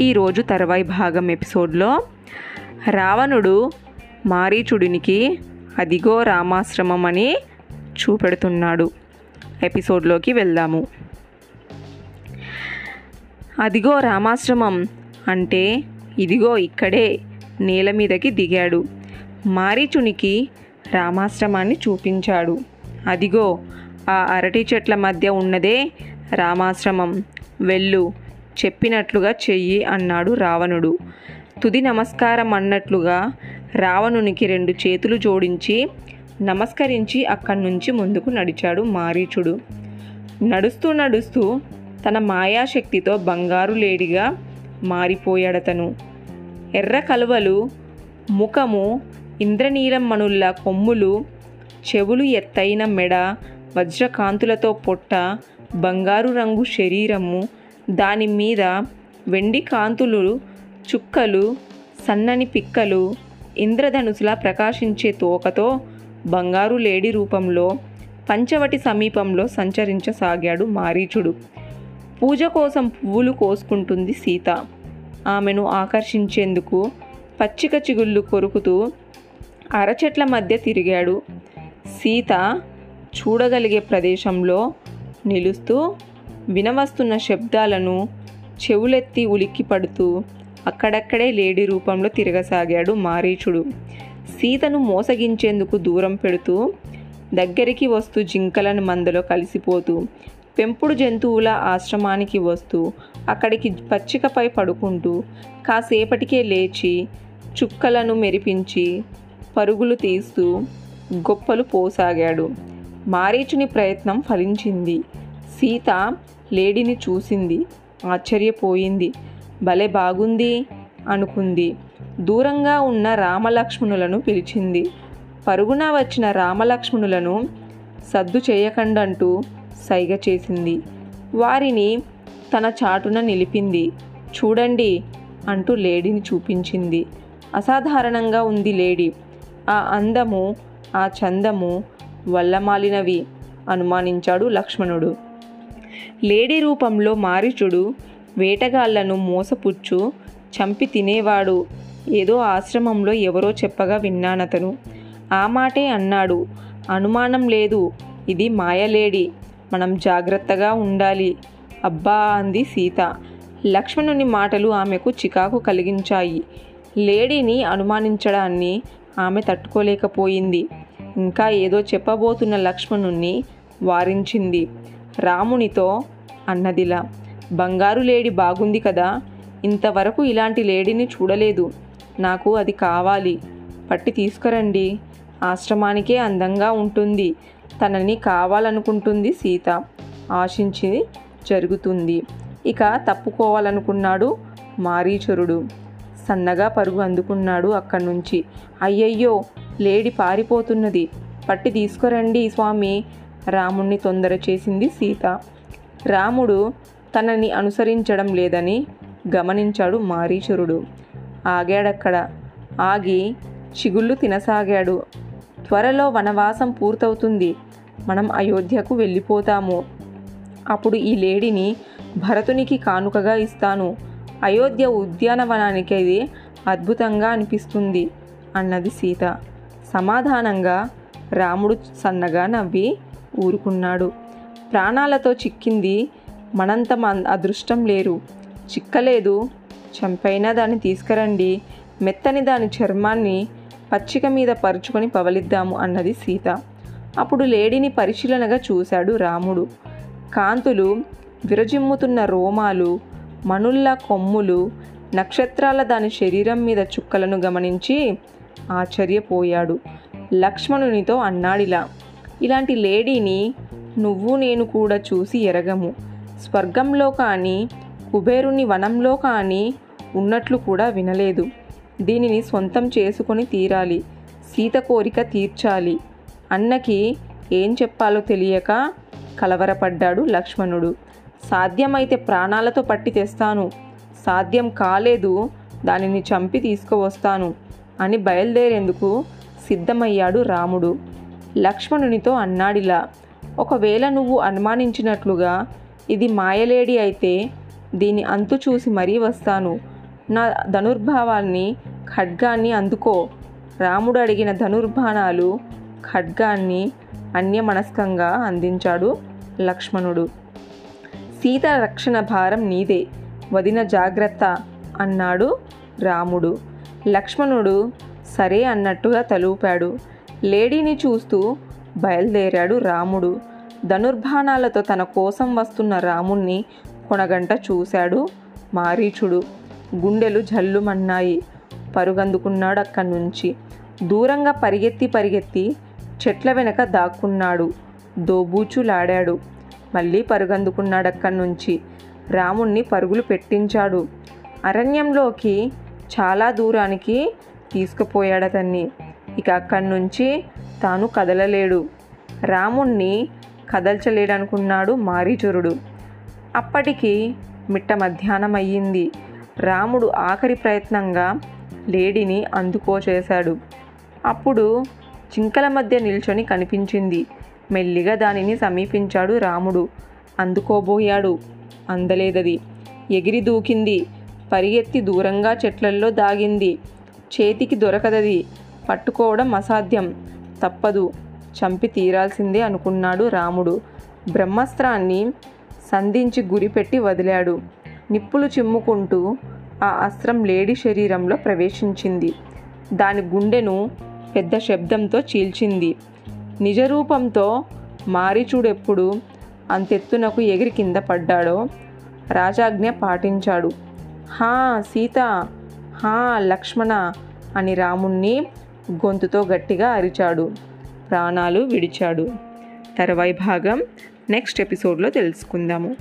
ఈరోజు తర్వాయి భాగం ఎపిసోడ్లో రావణుడు మారీచుడినికి అదిగో రామాశ్రమం అని చూపెడుతున్నాడు. ఎపిసోడ్లోకి వెళ్దాము. అదిగో రామాశ్రమం అంటే ఇదిగో ఇక్కడే నేల మీదకి దిగాడు. మారీచునికి రామాశ్రమాన్ని చూపించాడు. అదిగో ఆ అరటి చెట్ల మధ్య ఉన్నదే రామాశ్రమం. వెళ్ళు చెప్పినట్లుగా చెయ్యి అన్నాడు రావణుడు. తుది నమస్కారం అన్నట్లుగా రావణునికి రెండు చేతులు జోడించి నమస్కరించి అక్కడి నుంచి ముందుకు నడిచాడు మారీచుడు. నడుస్తూ నడుస్తూ తన మాయాశక్తితో బంగారు లేడిగా మారిపోయాడతను. ఎర్ర కలువలు ముఖము ఇంద్రనీలం మణుల్ల కొమ్ములు చెవులు ఎత్తైన మెడ వజ్రకాంతులతో పొట్ట బంగారు రంగు శరీరము దాని మీద వెండి కాంతులు చుక్కలు సన్నని పిక్కలు ఇంద్రధనుసులా ప్రకాశించే తోకతో బంగారు లేడి రూపంలో పంచవటి సమీపంలో సంచరించసాగాడు మారీచుడు. పూజ కోసం పువ్వులు కోసుకుంటుంది సీత. ఆమెను ఆకర్షించేందుకు పచ్చిక చిగుళ్ళు కొరుకుతూ అరచెట్ల మధ్య తిరిగాడు. సీత చూడగలిగే ప్రదేశంలో నిలుస్తూ వినవస్తున్న శబ్దాలను చెవులెత్తి ఉలిక్కి పడుతూ అక్కడక్కడే లేడీ రూపంలో తిరగసాగాడు మారీచుడు. సీతను మోసగించేందుకు దూరం పెడుతూ దగ్గరికి వస్తూ జింకలను మందలో కలిసిపోతూ పెంపుడు జంతువుల ఆశ్రమానికి వస్తూ అక్కడికి పచ్చికపై పడుకుంటూ కాసేపటికే లేచి చుక్కలను మెరిపించి పరుగులు తీస్తూ గొప్పలు పోసాగాడు. మారీచుని ప్రయత్నం ఫలించింది. సీత లేడీని చూసింది. ఆశ్చర్యపోయింది. భలే బాగుంది అనుకుంది. దూరంగా ఉన్న రామలక్ష్మణులను పిలిచింది. పరుగున వచ్చిన రామలక్ష్మణులను సద్దు చేయకండంటూ సైగ చేసింది. వారిని తన చాటున నిలిపింది. చూడండి అంటూ లేడీని చూపించింది. అసాధారణంగా ఉంది లేడీ. ఆ అందము ఆ చందము వల్లమాలినవి అనుమానించాడు లక్ష్మణుడు. లేడీ రూపంలో మారీచుడు వేటగాళ్ళను మోసపుచ్చు చంపి తినేవాడు. ఏదో ఆశ్రమంలో ఎవరో చెప్పగా విన్నానతను. ఆ మాటే అన్నాడు. అనుమానం లేదు. ఇది మాయలేడి మనం జాగ్రత్తగా ఉండాలి. అబ్బా అంది సీత. లక్ష్మణుని మాటలు ఆమెకు చికాకు కలిగించాయి. లేడీని అనుమానించడాన్ని ఆమె తట్టుకోలేకపోయింది. ఇంకా ఏదో చెప్పబోతున్న లక్ష్మణుణ్ణి వారించింది. రామునితో అన్నదిలా. బంగారు లేడి బాగుంది కదా ఇంతవరకు ఇలాంటి లేడీని చూడలేదు. నాకు అది కావాలి. పట్టి తీసుకురండి. ఆశ్రమానికే అందంగా ఉంటుంది. తనని కావాలనుకుంటుంది సీత ఆశించి జరుగుతుంది. ఇక తప్పుకోవాలనుకున్నాడు మారీచరుడు. సన్నగా పరుగు అందుకున్నాడు అక్కడి నుంచి అయ్యయ్యో లేడి పారిపోతున్నది. పట్టి తీసుకురండి స్వామి. రాముణ్ణి తొందర చేసింది సీత. రాముడు తనని అనుసరించడం లేదని గమనించాడు మారీచరుడు ఆగాడక్కడ. ఆగి చిగుళ్ళు తినసాగాడు. త్వరలో వనవాసం పూర్తవుతుంది. మనం అయోధ్యకు వెళ్ళిపోతాము. అప్పుడు ఈ లేడీని భరతునికి కానుకగా ఇస్తాను. అయోధ్య ఉద్యానవనానికి అది అద్భుతంగా అనిపిస్తుంది అన్నది సీత. సమాధానంగా రాముడు సన్నగా నవ్వి ఊరుకున్నాడు. ప్రాణాలతో చిక్కింది మనంత అదృష్టం లేరు. చిక్కలేదు. చంపైనా దాన్ని తీసుకురండి. మెత్తని దాని చర్మాన్ని పచ్చిక మీద పరుచుకొని పవలిద్దాము అన్నది సీత. అప్పుడు లేడీని పరిశీలనగా చూశాడు రాముడు. కాంతులు విరజిమ్ముతున్న రోమాలు మణుళ్ళ కొమ్ములు నక్షత్రాల దాని శరీరం మీద చుక్కలను గమనించి ఆశ్చర్యపోయాడు. లక్ష్మణునితో అన్నాడిలా ఇలాంటి లేడీని నువ్వు నేను కూడా చూసి ఎరగము. స్వర్గంలో కానీ కుబేరుని వనంలో కానీ ఉన్నట్లు కూడా వినలేదు. దీనిని సొంతం చేసుకొని తీరాలి. సీత కోరిక తీర్చాలి. అన్నకి ఏం చెప్పాలో తెలియక కలవరపడ్డాడు లక్ష్మణుడు. సాధ్యమైతే ప్రాణాలతో పట్టి తెస్తాను. సాధ్యం కాలేదు దానిని చంపి తీసుకువస్తాను అని బయలుదేరేందుకు సిద్ధమయ్యాడు రాముడు. లక్ష్మణునితో అన్నాడిలా ఒకవేళ నువ్వు అనుమానించినట్లుగా ఇది మాయలేడి అయితే దీని అంతు చూసి మరీ వస్తాను. నా ధనుర్భావాన్ని ఖడ్గాన్ని అందుకో. రాముడు అడిగిన ధనుర్బాణాలు ఖడ్గాన్ని అన్యమనస్కంగా అందించాడు లక్ష్మణుడు. సీత రక్షణ భారం నీదే వదిన జాగ్రత్త అన్నాడు రాముడు. లక్ష్మణుడు సరే అన్నట్టుగా తలూపాడు. లేడీని చూస్తూ బయలుదేరాడు రాముడు. ధనుర్బాణాలతో తన కోసం వస్తున్న రాముణ్ణి కొనగంట చూశాడు మారీచుడు. గుండెలు జల్లుమన్నాయి. పరుగందుకున్నాడు అక్కడి నుంచి దూరంగా పరిగెత్తి పరిగెత్తి చెట్ల వెనక దాక్కున్నాడు. దోబూచులాడాడు. మళ్ళీ పరుగందుకున్నాడు అక్కడి నుంచి రాముణ్ణి పరుగులు పెట్టించాడు. అరణ్యంలోకి చాలా దూరానికి తీసుకుపోయాడు అతన్ని ఇక అక్కడి నుంచి తాను కదలలేడు. రాముణ్ణి కదల్చలేడనుకున్నాడు మారీచురుడు. అప్పటికి మిట్ట మధ్యాహ్నం అయ్యింది రాముడు ఆఖరి ప్రయత్నంగా లేడిని అందుకోచేశాడు. అప్పుడు జింకల మధ్య నిల్చొని కనిపించింది. మెల్లిగా దానిని సమీపించాడు రాముడు. అందుకోబోయాడు. అందలేదది. ఎగిరి దూకింది. పరిగెత్తి దూరంగా చెట్లల్లో దాగింది. చేతికి దొరకదది. పట్టుకోవడం అసాధ్యం. తప్పదు. చంపి తీరాల్సిందే అనుకున్నాడు రాముడు. బ్రహ్మాస్త్రాన్ని సంధించి గురిపెట్టి వదిలాడు. నిప్పులు చిమ్ముకుంటూ ఆ అస్త్రం లేడీ శరీరంలో ప్రవేశించింది. దాని గుండెను పెద్ద శబ్దంతో చీల్చింది. నిజరూపంతో మారిచూడెప్పుడు అంతెత్తునకు ఎగిరి కింద పడ్డాడో రాజాజ్ఞ పాటించాడు. హా సీత! హా లక్ష్మణ! అని రాముణ్ణి గొంతుతో గట్టిగా అరిచాడు. ప్రాణాలు విడిచాడు. తర్వాయి భాగం నెక్స్ట్ ఎపిసోడ్లో తెలుసుకుందాము.